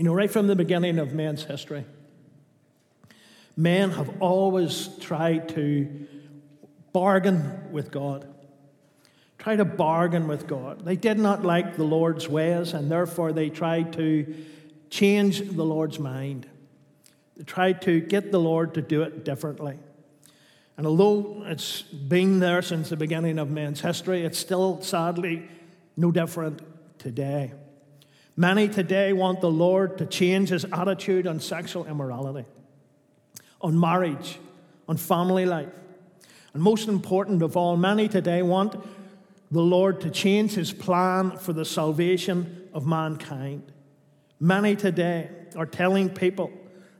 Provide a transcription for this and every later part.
You know, right from the beginning of man's history, men have always tried to bargain with God. Try to bargain with God. They did not like the Lord's ways, and therefore they tried to change the Lord's mind. They tried to get the Lord to do it differently. And although it's been there since the beginning of man's history, it's still sadly no different today. Many today want the Lord to change his attitude on sexual immorality, on marriage, on family life. And most important of all, many today want the Lord to change his plan for the salvation of mankind. Many today are telling people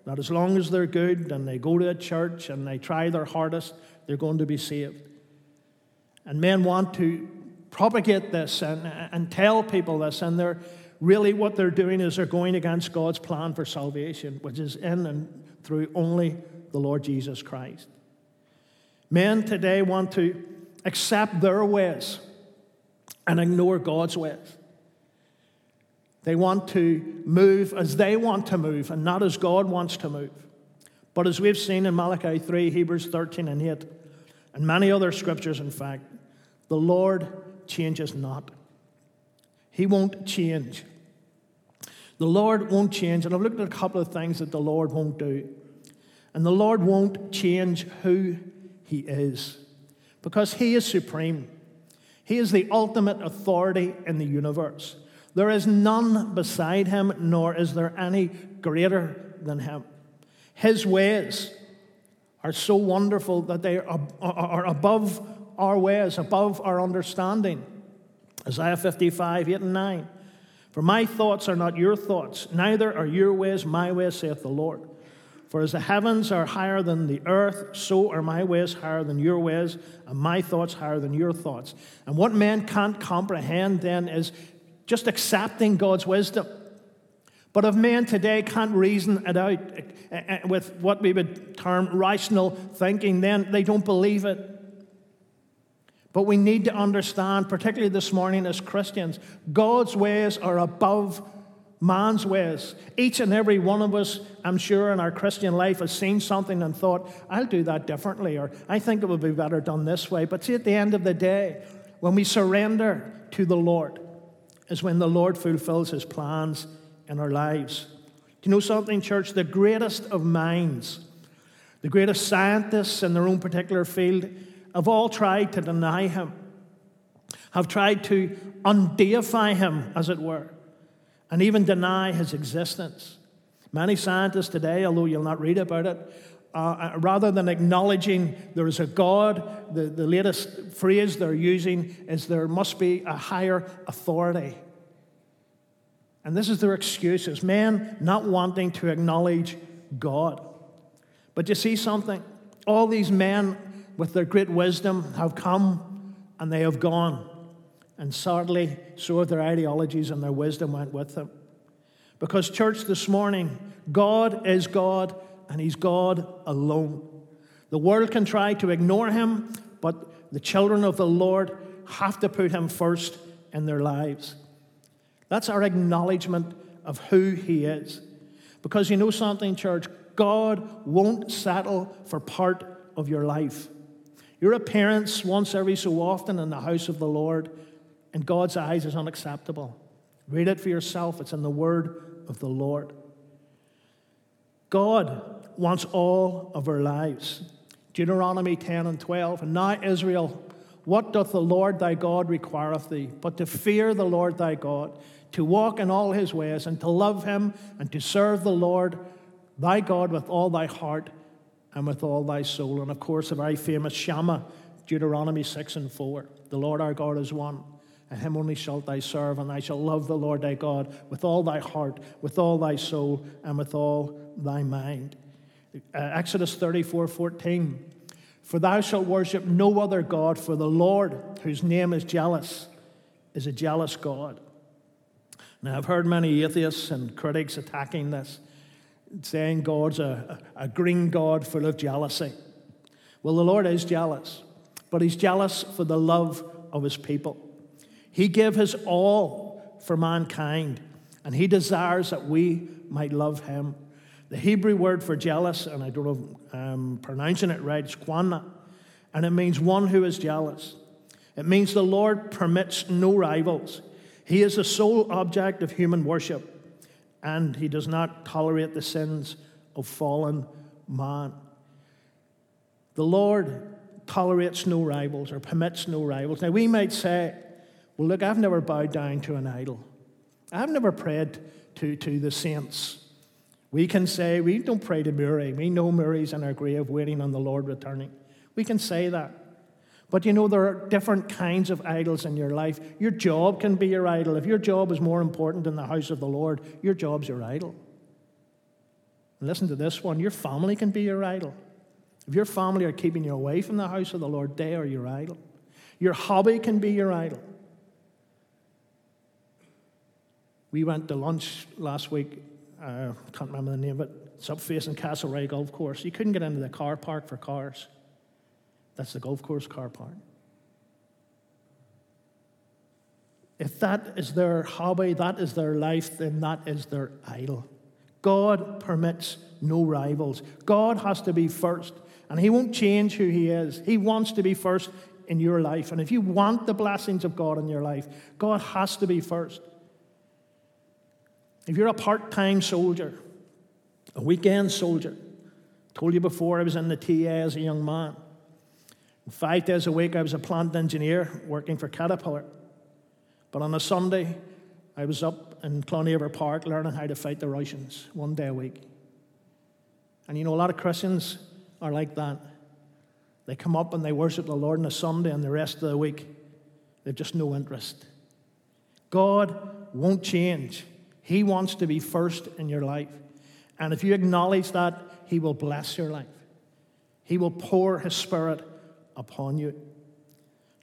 that as long as they're good and they go to a church and they try their hardest, they're going to be saved. And men want to propagate this and, and tell people this, and they're really what they're doing is they're going against God's plan for salvation, which is in and through only the Lord Jesus Christ. Men today want to accept their ways and ignore God's ways. They want to move as they want to move and not as God wants to move. But as we've seen in Malachi 3, Hebrews 13 and 8, and many other scriptures, in fact, the Lord changes not. He won't change. The Lord won't change. And I've looked at a couple of things that the Lord won't do. And the Lord won't change who He is because He is supreme. He is the ultimate authority in the universe. There is none beside Him, nor is there any greater than Him. His ways are so wonderful that they are above our ways, above our understanding. Isaiah 55, 8 and 9. For my thoughts are not your thoughts, neither are your ways my ways, saith the Lord. For as the heavens are higher than the earth, so are my ways higher than your ways, and my thoughts higher than your thoughts. And what man can't comprehend then is just accepting God's wisdom. But if men today can't reason it out eh, eh, with what we would term rational thinking, then they don't believe it. But we need to understand, particularly this morning as Christians, God's ways are above man's ways. Each and every one of us, I'm sure, in our Christian life has seen something and thought, I'll do that differently, or I think it would be better done this way. But see, at the end of the day, when we surrender to the Lord, is when the Lord fulfills his plans in our lives. Do you know something, church? The greatest of minds, the greatest scientists in their own particular field, have all tried to deny him, have tried to undeify him, as it were, and even deny his existence. Many scientists today, although you'll not read about it, uh, rather than acknowledging there is a God, the, the latest phrase they're using is there must be a higher authority. And this is their excuses men not wanting to acknowledge God. But you see something? All these men with their great wisdom, have come and they have gone. And sadly, so have their ideologies and their wisdom went with them. Because, church, this morning, God is God and He's God alone. The world can try to ignore Him, but the children of the Lord have to put Him first in their lives. That's our acknowledgement of who He is. Because you know something, church? God won't settle for part of your life. Your appearance once every so often in the house of the Lord, in God's eyes, is unacceptable. Read it for yourself, it's in the word of the Lord. God wants all of our lives. Deuteronomy 10 and 12. And now, Israel, what doth the Lord thy God require of thee? But to fear the Lord thy God, to walk in all his ways, and to love him, and to serve the Lord thy God with all thy heart and with all thy soul. And of course, a very famous Shema, Deuteronomy 6 and 4. The Lord our God is one, and him only shalt thou serve, and thou shalt love the Lord thy God with all thy heart, with all thy soul, and with all thy mind. Uh, Exodus 34 14. For thou shalt worship no other God, for the Lord, whose name is jealous, is a jealous God. Now, I've heard many atheists and critics attacking this saying God's a, a green God full of jealousy. Well, the Lord is jealous, but He's jealous for the love of His people. He gave His all for mankind, and He desires that we might love Him. The Hebrew word for jealous, and I don't know if I'm pronouncing it right, is and it means one who is jealous. It means the Lord permits no rivals. He is the sole object of human worship, and He does not tolerate the sins of fallen man. The Lord tolerates no rivals or permits no rivals. Now, we might say, well, look, I've never bowed down to an idol. I've never prayed to, to the saints. We can say, we don't pray to Mary. We know Mary's in our grave waiting on the Lord returning. We can say that. But you know, there are different kinds of idols in your life. Your job can be your idol. If your job is more important than the house of the Lord, your job's your idol. And listen to this one your family can be your idol. If your family are keeping you away from the house of the Lord, they are your idol. Your hobby can be your idol. We went to lunch last week. I uh, can't remember the name of it. Up facing Castlereagh Golf Course. You couldn't get into the car park for cars. That's the golf course car park. If that is their hobby, that is their life, then that is their idol. God permits no rivals. God has to be first, and He won't change who He is. He wants to be first in your life. And if you want the blessings of God in your life, God has to be first. If you're a part time soldier, a weekend soldier, I told you before I was in the TA as a young man. Five days a week, I was a plant engineer working for Caterpillar. But on a Sunday, I was up in Clonaver Park learning how to fight the Russians one day a week. And you know, a lot of Christians are like that. They come up and they worship the Lord on a Sunday, and the rest of the week, they've just no interest. God won't change. He wants to be first in your life. And if you acknowledge that, He will bless your life. He will pour His Spirit upon you.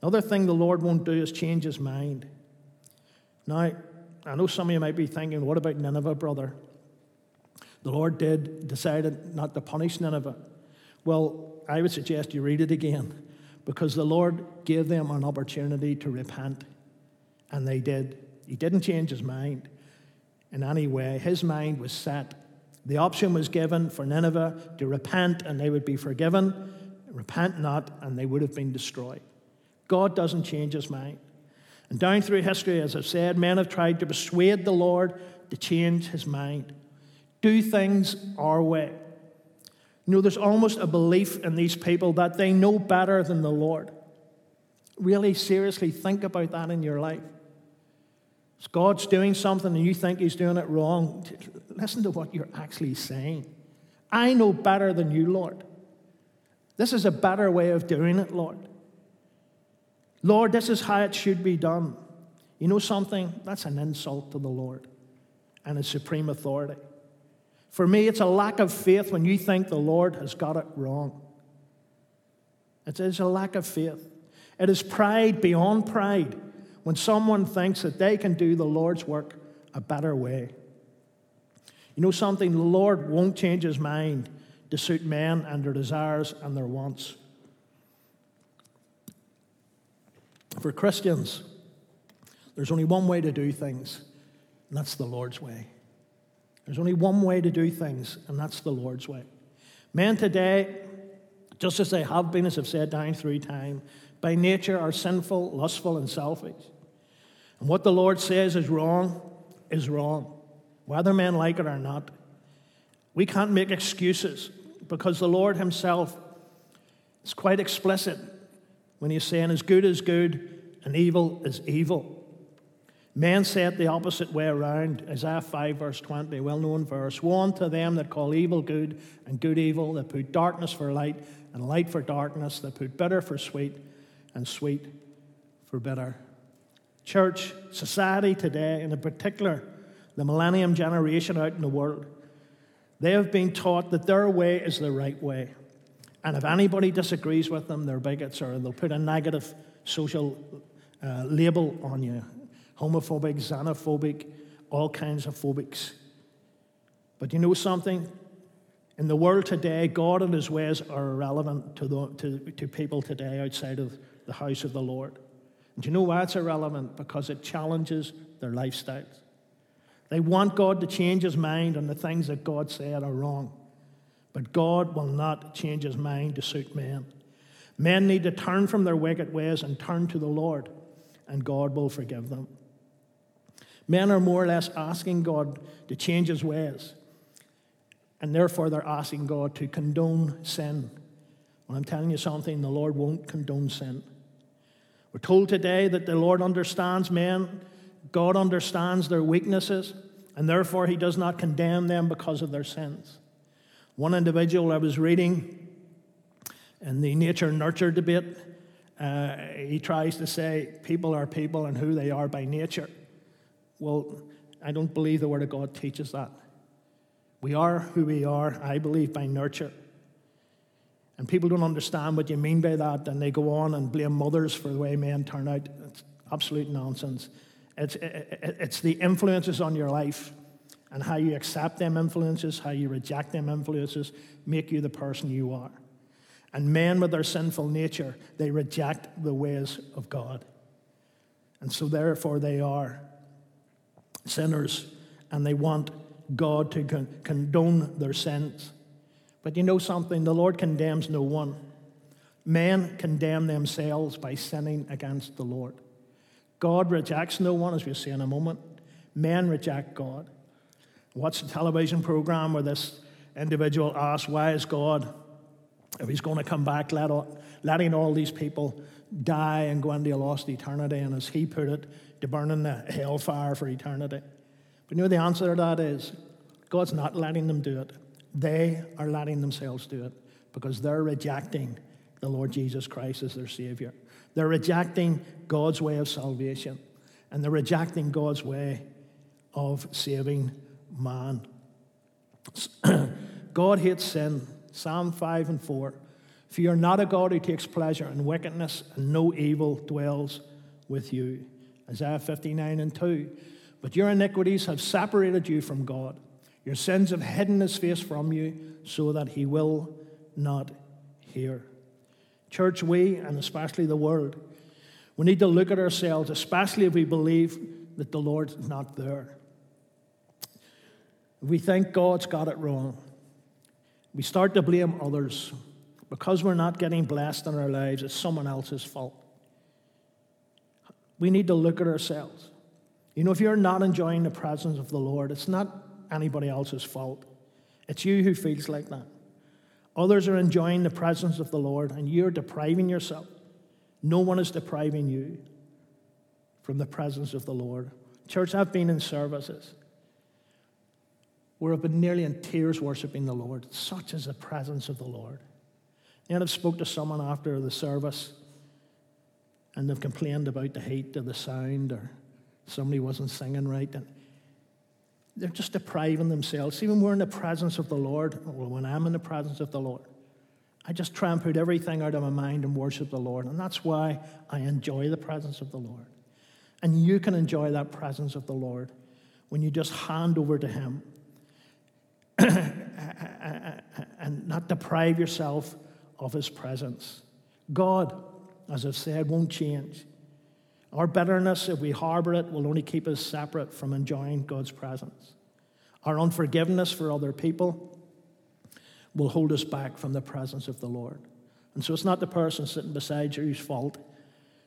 Another thing the Lord won't do is change His mind. Now, I know some of you might be thinking, what about Nineveh, brother? The Lord did decided not to punish Nineveh. Well, I would suggest you read it again because the Lord gave them an opportunity to repent, and they did. He didn't change his mind in any way. His mind was set. The option was given for Nineveh to repent and they would be forgiven, repent not, and they would have been destroyed. God doesn't change his mind. And down through history, as I've said, men have tried to persuade the Lord to change his mind. Do things our way. You know, there's almost a belief in these people that they know better than the Lord. Really, seriously, think about that in your life. If God's doing something and you think He's doing it wrong, listen to what you're actually saying. I know better than you, Lord. This is a better way of doing it, Lord. Lord, this is how it should be done. You know something? That's an insult to the Lord and His supreme authority. For me, it's a lack of faith when you think the Lord has got it wrong. It is a lack of faith. It is pride beyond pride when someone thinks that they can do the Lord's work a better way. You know something? The Lord won't change his mind to suit men and their desires and their wants. For Christians, there's only one way to do things, and that's the Lord's way. There's only one way to do things, and that's the Lord's way. Men today, just as they have been, as I've said down through time, by nature are sinful, lustful, and selfish. And what the Lord says is wrong is wrong, whether men like it or not. We can't make excuses because the Lord Himself is quite explicit when He's saying, as good is good and evil is evil. Men say it the opposite way around. Isaiah 5, verse 20, well known verse. Woe unto them that call evil good and good evil, that put darkness for light and light for darkness, that put bitter for sweet and sweet for bitter church, society today, and in particular, the millennium generation out in the world, they have been taught that their way is the right way. And if anybody disagrees with them, they're bigots or they'll put a negative social uh, label on you homophobic, xenophobic, all kinds of phobics. But you know something? In the world today, God and His ways are irrelevant to, the, to, to people today outside of the house of the Lord. And you know why it's irrelevant? Because it challenges their lifestyles. They want God to change his mind on the things that God said are wrong. But God will not change his mind to suit men. Men need to turn from their wicked ways and turn to the Lord, and God will forgive them. Men are more or less asking God to change his ways, and therefore they're asking God to condone sin. Well, I'm telling you something, the Lord won't condone sin. We're told today that the Lord understands men, God understands their weaknesses, and therefore He does not condemn them because of their sins. One individual I was reading in the nature nurture debate, uh, he tries to say people are people and who they are by nature. Well, I don't believe the Word of God teaches that. We are who we are, I believe, by nurture. And people don't understand what you mean by that, and they go on and blame mothers for the way men turn out. It's absolute nonsense. It's, it's the influences on your life and how you accept them influences, how you reject them influences, make you the person you are. And men with their sinful nature, they reject the ways of God. And so, therefore, they are sinners and they want God to con- condone their sins. But you know something? The Lord condemns no one. Men condemn themselves by sinning against the Lord. God rejects no one, as we'll see in a moment. Men reject God. Watch the television program where this individual asks, Why is God, if he's going to come back, let all, letting all these people die and go into a lost eternity? And as he put it, to burn in the hellfire for eternity. But you know the answer to that is God's not letting them do it. They are letting themselves do it because they're rejecting the Lord Jesus Christ as their Savior. They're rejecting God's way of salvation and they're rejecting God's way of saving man. God hates sin. Psalm 5 and 4. For you are not a God who takes pleasure in wickedness, and no evil dwells with you. Isaiah 59 and 2. But your iniquities have separated you from God. Your sins have hidden his face from you so that he will not hear. Church, we, and especially the world, we need to look at ourselves, especially if we believe that the Lord's not there. If we think God's got it wrong, we start to blame others. Because we're not getting blessed in our lives, it's someone else's fault. We need to look at ourselves. You know, if you're not enjoying the presence of the Lord, it's not anybody else's fault. It's you who feels like that. Others are enjoying the presence of the Lord, and you're depriving yourself. No one is depriving you from the presence of the Lord. Church, I've been in services where I've been nearly in tears worshiping the Lord. Such is the presence of the Lord. And I've spoke to someone after the service, and they've complained about the heat or the sound, or somebody wasn't singing right. And they're just depriving themselves. See, when we're in the presence of the Lord, well, when I'm in the presence of the Lord, I just try and put everything out of my mind and worship the Lord. And that's why I enjoy the presence of the Lord. And you can enjoy that presence of the Lord when you just hand over to Him and not deprive yourself of His presence. God, as I've said, won't change. Our bitterness, if we harbor it, will only keep us separate from enjoying God's presence. Our unforgiveness for other people will hold us back from the presence of the Lord. And so it's not the person sitting beside you whose fault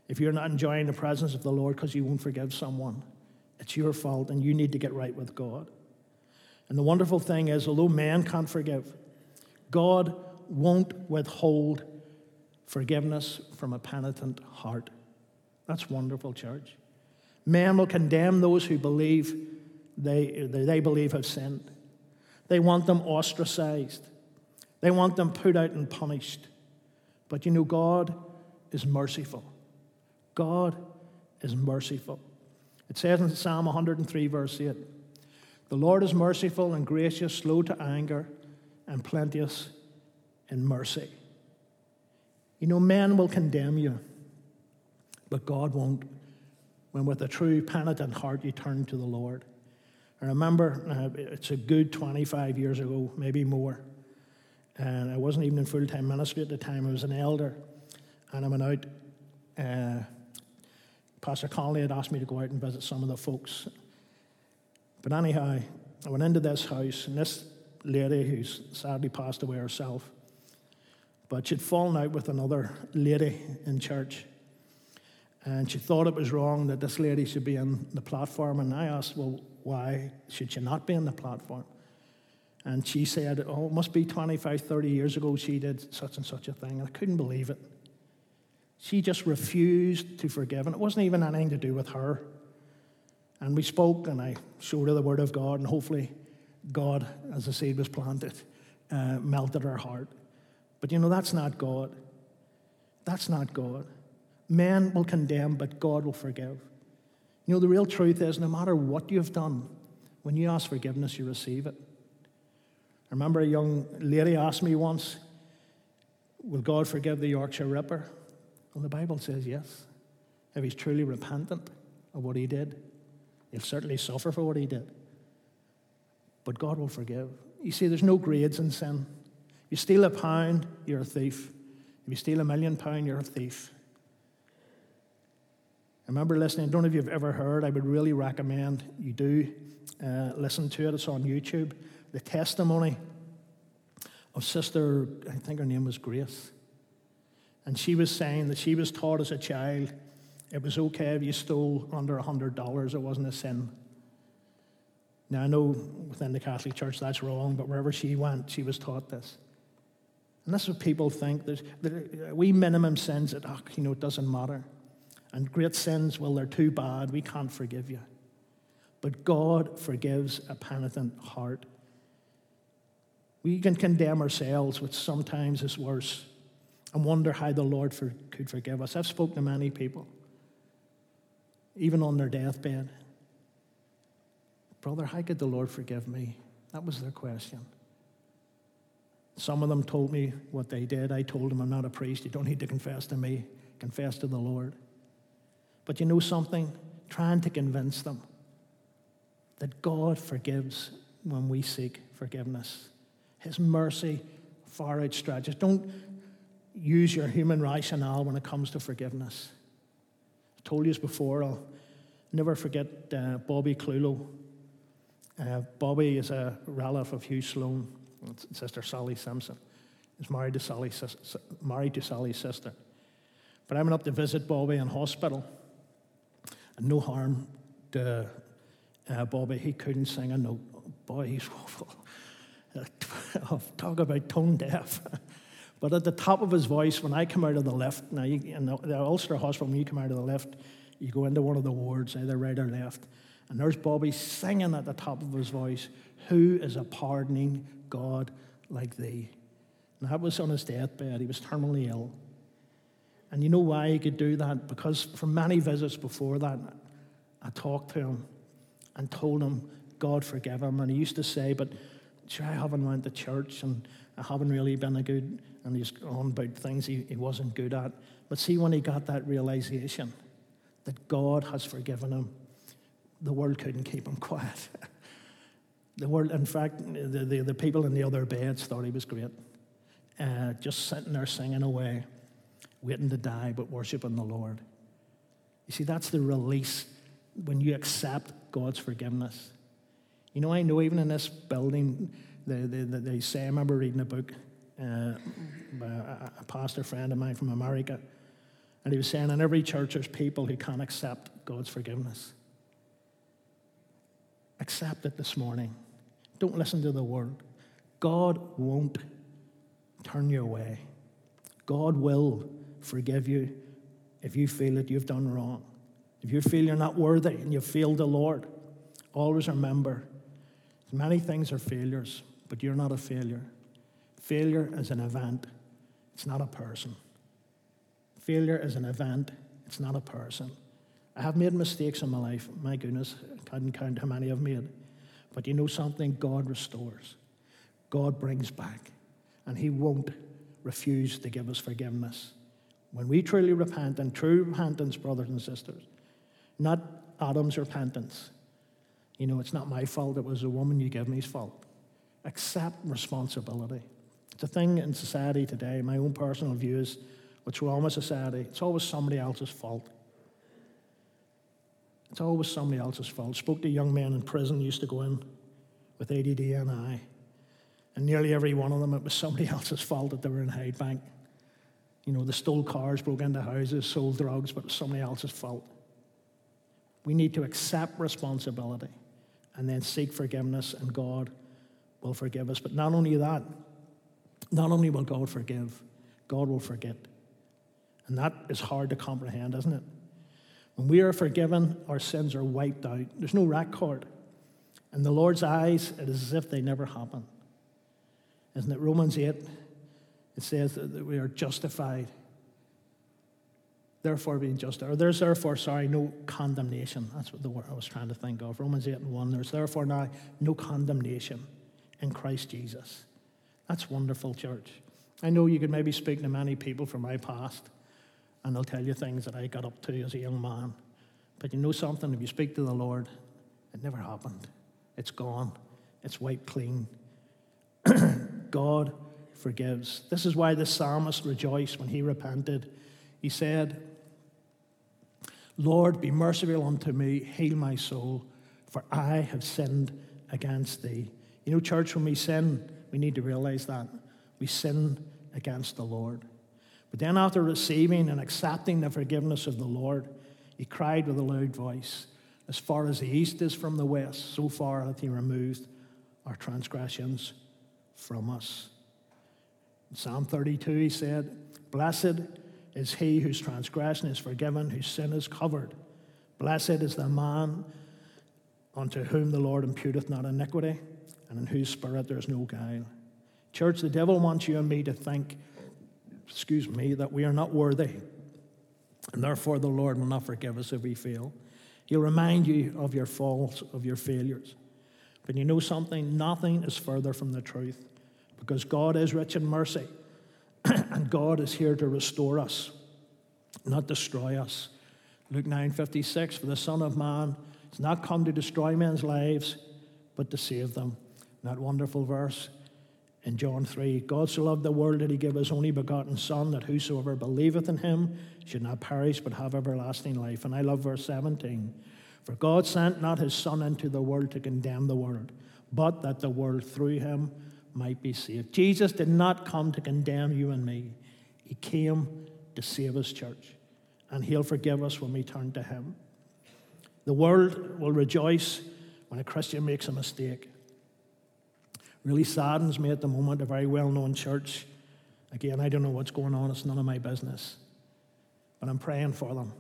if you're not enjoying the presence of the Lord because you won't forgive someone. It's your fault, and you need to get right with God. And the wonderful thing is, although man can't forgive, God won't withhold forgiveness from a penitent heart. That's wonderful, church. Men will condemn those who believe they, they believe have sinned. They want them ostracized. They want them put out and punished. But you know, God is merciful. God is merciful. It says in Psalm 103, verse 8 The Lord is merciful and gracious, slow to anger, and plenteous in mercy. You know, men will condemn you. But God won't. When with a true penitent heart you turn to the Lord. I remember uh, it's a good 25 years ago, maybe more. And I wasn't even in full time ministry at the time. I was an elder. And I went out. Uh, Pastor Conley had asked me to go out and visit some of the folks But anyhow, I went into this house, and this lady who's sadly passed away herself, but she'd fallen out with another lady in church. And she thought it was wrong that this lady should be on the platform. And I asked, well, why should she not be on the platform? And she said, oh, it must be 25, 30 years ago she did such and such a thing. And I couldn't believe it. She just refused to forgive. And it wasn't even anything to do with her. And we spoke, and I showed her the Word of God, and hopefully, God, as the seed was planted, uh, melted her heart. But you know, that's not God. That's not God. Men will condemn, but God will forgive. You know, the real truth is no matter what you've done, when you ask forgiveness, you receive it. I remember a young lady asked me once, Will God forgive the Yorkshire Ripper? Well, the Bible says yes. If he's truly repentant of what he did, he'll certainly suffer for what he did. But God will forgive. You see, there's no grades in sin. You steal a pound, you're a thief. If you steal a million pound, you're a thief. Remember listening, I don't know if you've ever heard, I would really recommend you do uh, listen to it. It's on YouTube. The testimony of Sister, I think her name was Grace. And she was saying that she was taught as a child it was okay if you stole under $100, it wasn't a sin. Now, I know within the Catholic Church that's wrong, but wherever she went, she was taught this. And that's what people think. There's, there, we minimum sins that, oh, you know, it doesn't matter. And great sins, well, they're too bad. We can't forgive you. But God forgives a penitent heart. We can condemn ourselves, which sometimes is worse, and wonder how the Lord for, could forgive us. I've spoken to many people, even on their deathbed. Brother, how could the Lord forgive me? That was their question. Some of them told me what they did. I told them, I'm not a priest. You don't need to confess to me, confess to the Lord. But you know something? Trying to convince them that God forgives when we seek forgiveness. His mercy far outstretches. Don't use your human rationale when it comes to forgiveness. I told you this before. I'll never forget uh, Bobby Clulow. Uh, Bobby is a relative of Hugh Sloan, sister Sally Simpson. He's married to Sally, married to Sally's sister. But I went up to visit Bobby in hospital, and no harm to uh, Bobby. He couldn't sing a note. Boy, he's awful. Talk about tone deaf. but at the top of his voice, when I come out of the lift, now you, in the, the Ulster Hospital, when you come out of the lift, you go into one of the wards, either right or left, and there's Bobby singing at the top of his voice, Who is a pardoning God like thee? And that was on his deathbed. He was terminally ill. And you know why he could do that? Because for many visits before that, I talked to him and told him, God forgive him. And he used to say, But sure, I haven't went to church and I haven't really been a good, and he's on about things he, he wasn't good at. But see, when he got that realization that God has forgiven him, the world couldn't keep him quiet. the world, in fact, the, the, the, people in the other beds thought he was great. Uh, just sitting there singing away, waiting to die, but worshiping the Lord. You see, that's the release when you accept God's forgiveness. You know, I know even in this building, they, they, they say, I remember reading a book uh, by a, a pastor friend of mine from America, and he was saying, in every church, there's people who can't accept God's forgiveness. Accept it this morning. Don't listen to the world. God won't turn you away. God will forgive you if you feel that you've done wrong. If you feel you're not worthy and you failed the Lord, always remember Many things are failures, but you're not a failure. Failure is an event, it's not a person. Failure is an event, it's not a person. I have made mistakes in my life. My goodness, I can't count how many I've made. But you know something? God restores, God brings back, and He won't refuse to give us forgiveness. When we truly repent, and true repentance, brothers and sisters, not Adam's repentance, you know, it's not my fault, it was a woman you gave me's fault. Accept responsibility. It's a thing in society today, my own personal views, what's wrong with society, it's always somebody else's fault. It's always somebody else's fault. Spoke to young men in prison, used to go in with ADD and I. And nearly every one of them, it was somebody else's fault that they were in Hydebank. You know, they stole cars, broke into houses, sold drugs, but it was somebody else's fault. We need to accept responsibility and then seek forgiveness, and God will forgive us. But not only that, not only will God forgive, God will forget. And that is hard to comprehend, isn't it? When we are forgiven, our sins are wiped out. There's no record. In the Lord's eyes, it is as if they never happened. Isn't it? Romans 8, it says that we are justified. Therefore, being just, or there's therefore, sorry, no condemnation. That's what the word I was trying to think of. Romans 8 and 1. There's therefore now no condemnation in Christ Jesus. That's wonderful, church. I know you could maybe speak to many people from my past, and they'll tell you things that I got up to as a young man. But you know something? If you speak to the Lord, it never happened. It's gone, it's wiped clean. God forgives. This is why the psalmist rejoiced when he repented. He said, Lord, be merciful unto me, heal my soul, for I have sinned against thee. You know, church, when we sin, we need to realize that. We sin against the Lord. But then, after receiving and accepting the forgiveness of the Lord, he cried with a loud voice, As far as the east is from the west, so far hath he removed our transgressions from us. Psalm 32, he said, Blessed is he whose transgression is forgiven, whose sin is covered. Blessed is the man unto whom the Lord imputeth not iniquity, and in whose spirit there is no guile. Church, the devil wants you and me to think, excuse me, that we are not worthy, and therefore the Lord will not forgive us if we fail. He'll remind you of your faults, of your failures. But you know something? Nothing is further from the truth because God is rich in mercy and God is here to restore us, not destroy us. Luke 9:56 For the Son of Man has not come to destroy men's lives, but to save them. That wonderful verse in John 3 God so loved the world that he gave his only begotten Son, that whosoever believeth in him should not perish but have everlasting life. And I love verse 17 For God sent not his Son into the world to condemn the world, but that the world through him might be saved. Jesus did not come to condemn you and me, He came to save His church, and He'll forgive us when we turn to Him. The world will rejoice when a Christian makes a mistake. Really saddens me at the moment, a very well known church. Again, I don't know what's going on, it's none of my business. But I'm praying for them.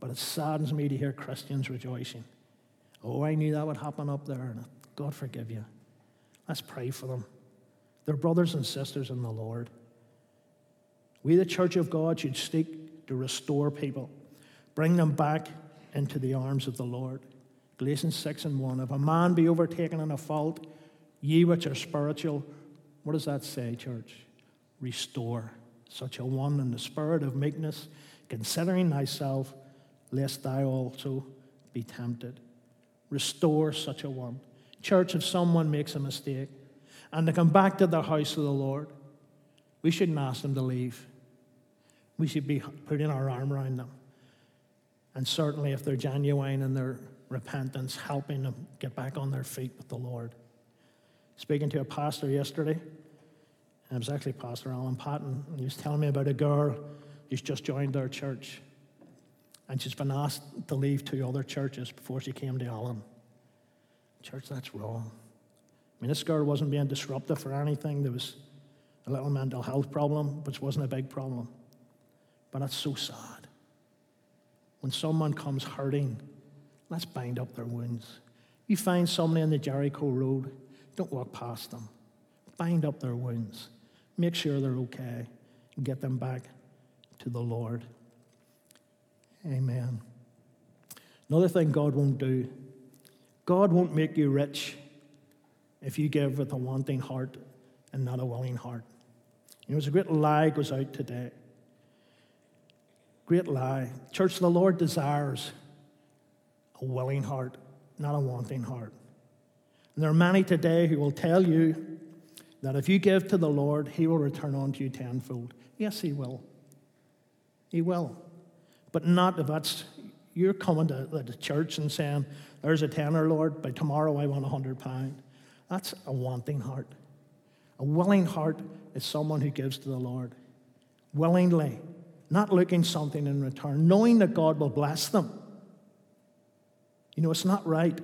But it saddens me to hear Christians rejoicing. Oh, I knew that would happen up there. God forgive you. Let's pray for them. They're brothers and sisters in the Lord. We, the church of God, should seek to restore people, bring them back into the arms of the Lord. Galatians 6 and 1. If a man be overtaken in a fault, ye which are spiritual, what does that say, church? Restore such a one in the spirit of meekness, considering thyself, lest thou also be tempted. Restore such a one. Church, if someone makes a mistake, and to come back to the house of the Lord, we shouldn't ask them to leave. We should be putting our arm around them. And certainly, if they're genuine in their repentance, helping them get back on their feet with the Lord. Speaking to a pastor yesterday, and it was actually Pastor Alan Patton, and he was telling me about a girl who's just joined our church. And she's been asked to leave two other churches before she came to Alan. Church, that's wrong. I mean, this girl wasn't being disruptive or anything. There was a little mental health problem, which wasn't a big problem. But that's so sad. When someone comes hurting, let's bind up their wounds. You find somebody on the Jericho Road, don't walk past them. Bind up their wounds. Make sure they're okay and get them back to the Lord. Amen. Another thing God won't do God won't make you rich if you give with a wanting heart and not a willing heart. You know, there's a great lie goes out today. Great lie. Church, the Lord desires a willing heart, not a wanting heart. And there are many today who will tell you that if you give to the Lord, He will return unto you tenfold. Yes, He will. He will. But not if that's You're coming to the church and saying, There's a tenner, Lord, by tomorrow I want a hundred pound. That's a wanting heart. A willing heart is someone who gives to the Lord willingly, not looking something in return, knowing that God will bless them. You know, it's not right.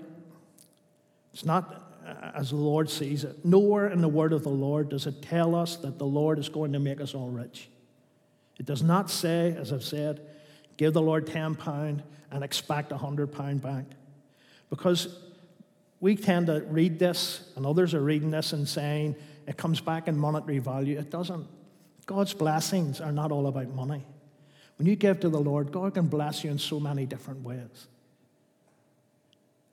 It's not uh, as the Lord sees it. Nowhere in the word of the Lord does it tell us that the Lord is going to make us all rich. It does not say, as I've said, give the Lord £10 and expect a £100 back. Because we tend to read this, and others are reading this and saying it comes back in monetary value. It doesn't. God's blessings are not all about money. When you give to the Lord, God can bless you in so many different ways.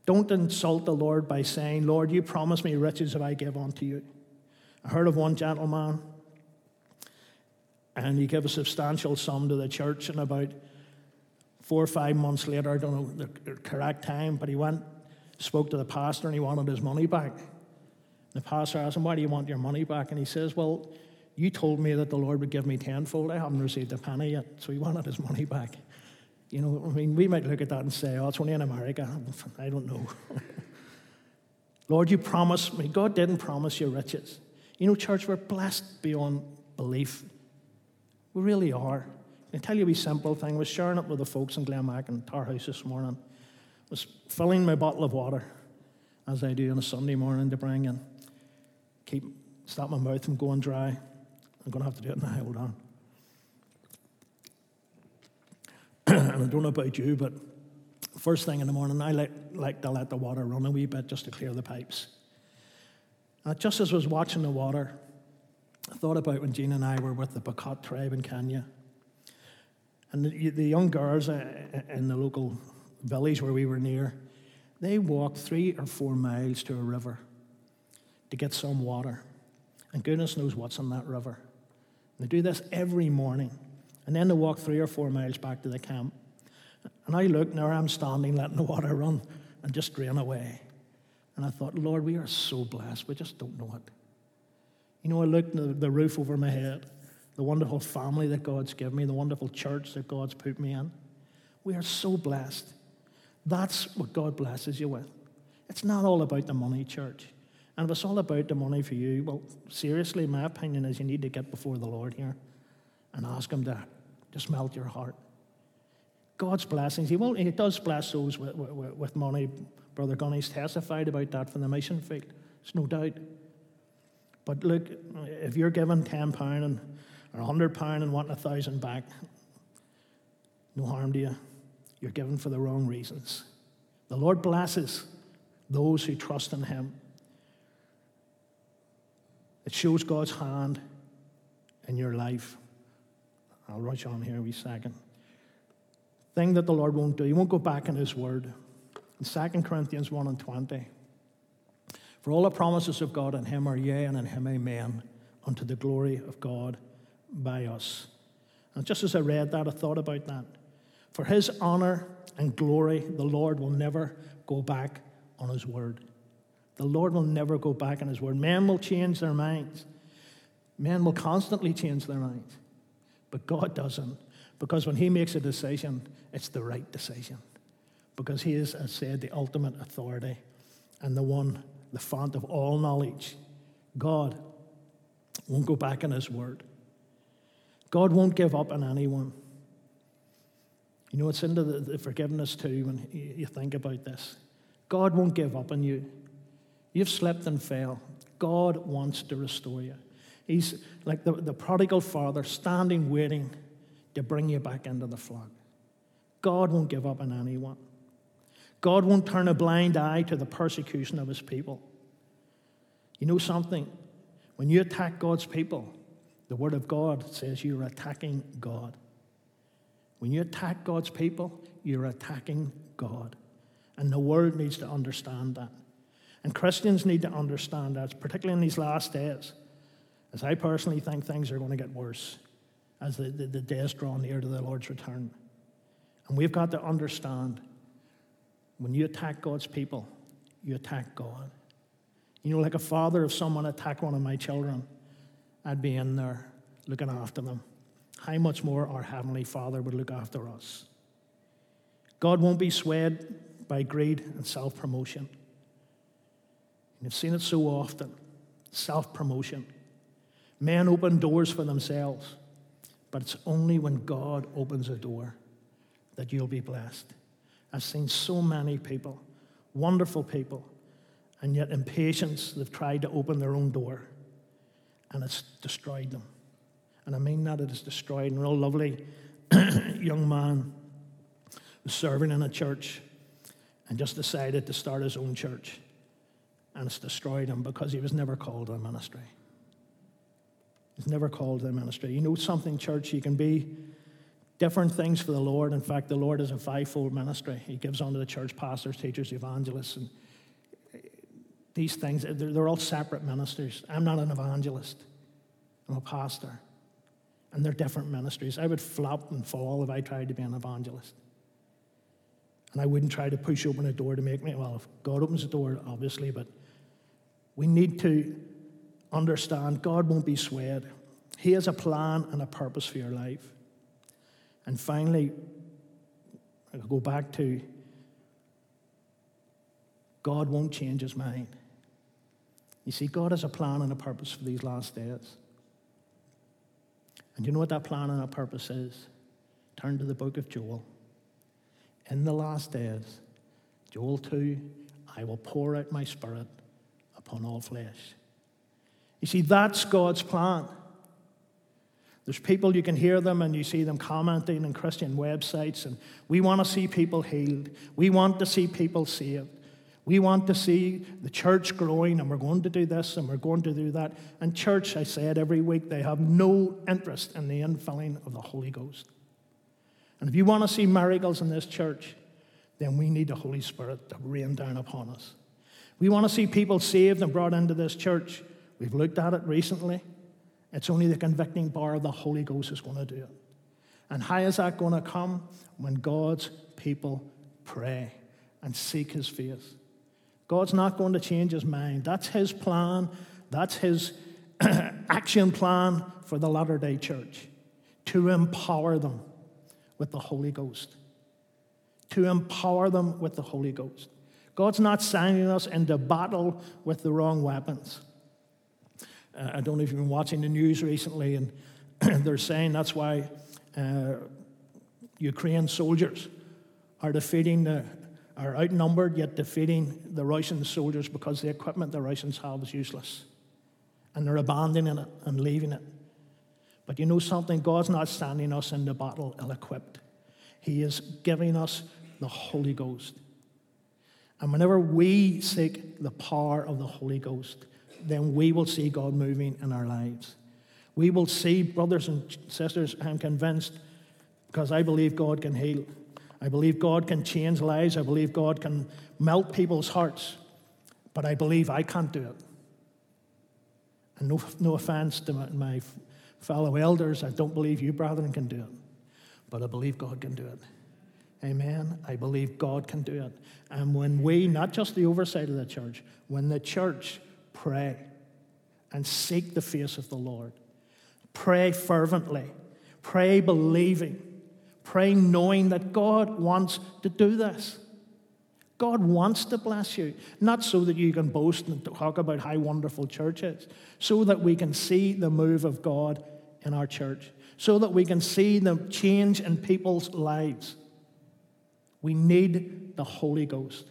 Don't insult the Lord by saying, Lord, you promise me riches if I give unto you. I heard of one gentleman, and he gave a substantial sum to the church, and about four or five months later, I don't know the correct time, but he went, spoke to the pastor, and he wanted his money back. The pastor asked him, Why do you want your money back? And he says, Well, you told me that the Lord would give me tenfold. I haven't received a penny yet. So he wanted his money back. You know, I mean, we might look at that and say, oh, it's only in America. I don't know. Lord, you promised me. God didn't promise you riches. You know, church, we're blessed beyond belief. We really are. I tell you a simple thing. I was sharing it with the folks in Glenmachan Tower House this morning. Was filling my bottle of water, as I do on a Sunday morning to bring and keep stop my mouth from going dry. I'm going to have to do it now. Hold on. and I don't know about you, but first thing in the morning, I like, like to let the water run a wee bit just to clear the pipes. And just as I was watching the water, I thought about when Jean and I were with the Pokot tribe in Kenya. And the, the young girls uh, in the local village where we were near, they walked three or four miles to a river to get some water. And goodness knows what's in that river. They do this every morning. And then they walk three or four miles back to the camp. And I look, and there I'm standing, letting the water run and just drain away. And I thought, Lord, we are so blessed. We just don't know it. You know, I looked at the roof over my head, the wonderful family that God's given me, the wonderful church that God's put me in. We are so blessed. That's what God blesses you with. It's not all about the money, church. And if it's all about the money for you, well, seriously, my opinion is you need to get before the Lord here and ask Him to just melt your heart. God's blessings, He won't, He does bless those with, with, with money. Brother Gunny's testified about that from the mission field. There's no doubt. But look, if you're given £10 and, or £100 and wanting a thousand back, no harm to you. You're given for the wrong reasons. The Lord blesses those who trust in Him. It shows God's hand in your life. I'll rush on here a wee second. Thing that the Lord won't do, He won't go back in His word. In 2 Corinthians 1 and 20, for all the promises of God in Him are yea, and in Him amen, unto the glory of God by us. And just as I read that, I thought about that. For His honor and glory, the Lord will never go back on His word. The Lord will never go back on His word. Men will change their minds. Men will constantly change their minds. But God doesn't. Because when He makes a decision, it's the right decision. Because He is, as said, the ultimate authority and the one, the font of all knowledge. God won't go back on His word. God won't give up on anyone. You know, it's into the, the forgiveness too when you think about this. God won't give up on you. You've slipped and fell. God wants to restore you. He's like the, the prodigal father standing waiting to bring you back into the flock. God won't give up on anyone. God won't turn a blind eye to the persecution of his people. You know something? When you attack God's people, the Word of God says you're attacking God. When you attack God's people, you're attacking God. And the world needs to understand that. And Christians need to understand that, particularly in these last days, as I personally think things are going to get worse as the, the, the days draw near to the Lord's return. And we've got to understand when you attack God's people, you attack God. You know, like a father, if someone attacked one of my children, I'd be in there looking after them. How much more our Heavenly Father would look after us? God won't be swayed by greed and self promotion. You've seen it so often self promotion. Men open doors for themselves, but it's only when God opens a door that you'll be blessed. I've seen so many people, wonderful people, and yet in patience they've tried to open their own door and it's destroyed them. And I mean that it has destroyed. And a real lovely young man was serving in a church and just decided to start his own church. And it's destroyed him because he was never called to ministry. He's never called to ministry. You know something, church, you can be different things for the Lord. In fact, the Lord is a fivefold ministry. He gives unto the church pastors, teachers, evangelists, and these things. They're all separate ministers. I'm not an evangelist, I'm a pastor. And they're different ministries. I would flop and fall if I tried to be an evangelist. And I wouldn't try to push open a door to make me, well, if God opens the door, obviously, but we need to understand God won't be swayed. He has a plan and a purpose for your life. And finally, I'll go back to God won't change his mind. You see, God has a plan and a purpose for these last days. And you know what that plan and that purpose is? Turn to the book of Joel. In the last days, Joel 2, I will pour out my spirit upon all flesh. You see, that's God's plan. There's people, you can hear them and you see them commenting on Christian websites, and we want to see people healed. We want to see people saved. We want to see the church growing, and we're going to do this and we're going to do that. And church, I say it every week, they have no interest in the infilling of the Holy Ghost. And if you want to see miracles in this church, then we need the Holy Spirit to rain down upon us. We want to see people saved and brought into this church. We've looked at it recently. It's only the convicting power of the Holy Ghost is going to do it. And how is that going to come? When God's people pray and seek his face. God's not going to change his mind. That's his plan. That's his action plan for the Latter day Church to empower them with the Holy Ghost. To empower them with the Holy Ghost. God's not sending us into battle with the wrong weapons. Uh, I don't know if you've been watching the news recently, and they're saying that's why uh, Ukraine soldiers are defeating the, are outnumbered yet defeating the Russian soldiers because the equipment the Russians have is useless. And they're abandoning it and leaving it. But you know something? God's not standing us in the battle ill equipped, He is giving us the Holy Ghost. And whenever we seek the power of the Holy Ghost, then we will see God moving in our lives. We will see, brothers and sisters, I'm convinced, because I believe God can heal. I believe God can change lives. I believe God can melt people's hearts. But I believe I can't do it. And no, no offense to my, my fellow elders, I don't believe you, brethren, can do it. But I believe God can do it. Amen. I believe God can do it. And when we, not just the oversight of the church, when the church pray and seek the face of the Lord, pray fervently, pray believing, pray knowing that God wants to do this. God wants to bless you, not so that you can boast and talk about how wonderful church is, so that we can see the move of God in our church, so that we can see the change in people's lives. We need the Holy Ghost.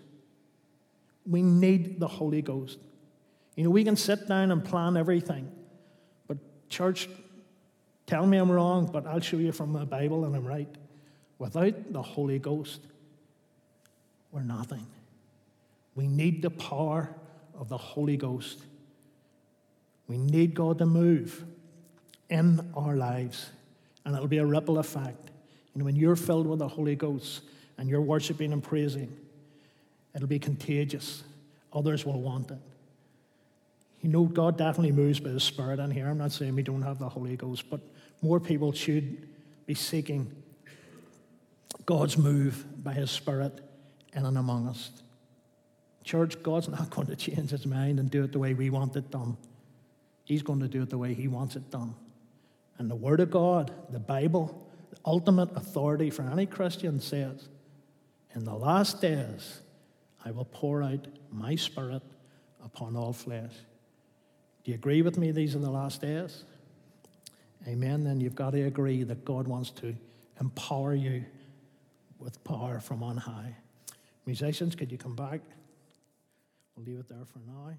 We need the Holy Ghost. You know, we can sit down and plan everything, but church, tell me I'm wrong, but I'll show you from the Bible and I'm right. Without the Holy Ghost, we're nothing. We need the power of the Holy Ghost. We need God to move in our lives, and it'll be a ripple effect. You know, when you're filled with the Holy Ghost, and you're worshiping and praising, it'll be contagious. Others will want it. You know, God definitely moves by the Spirit in here. I'm not saying we don't have the Holy Ghost, but more people should be seeking God's move by His Spirit in and among us. Church, God's not going to change His mind and do it the way we want it done. He's going to do it the way He wants it done. And the Word of God, the Bible, the ultimate authority for any Christian says, In the last days, I will pour out my Spirit upon all flesh. Do you agree with me? These are the last days. Amen. Then you've got to agree that God wants to empower you with power from on high. Musicians, could you come back? We'll leave it there for now.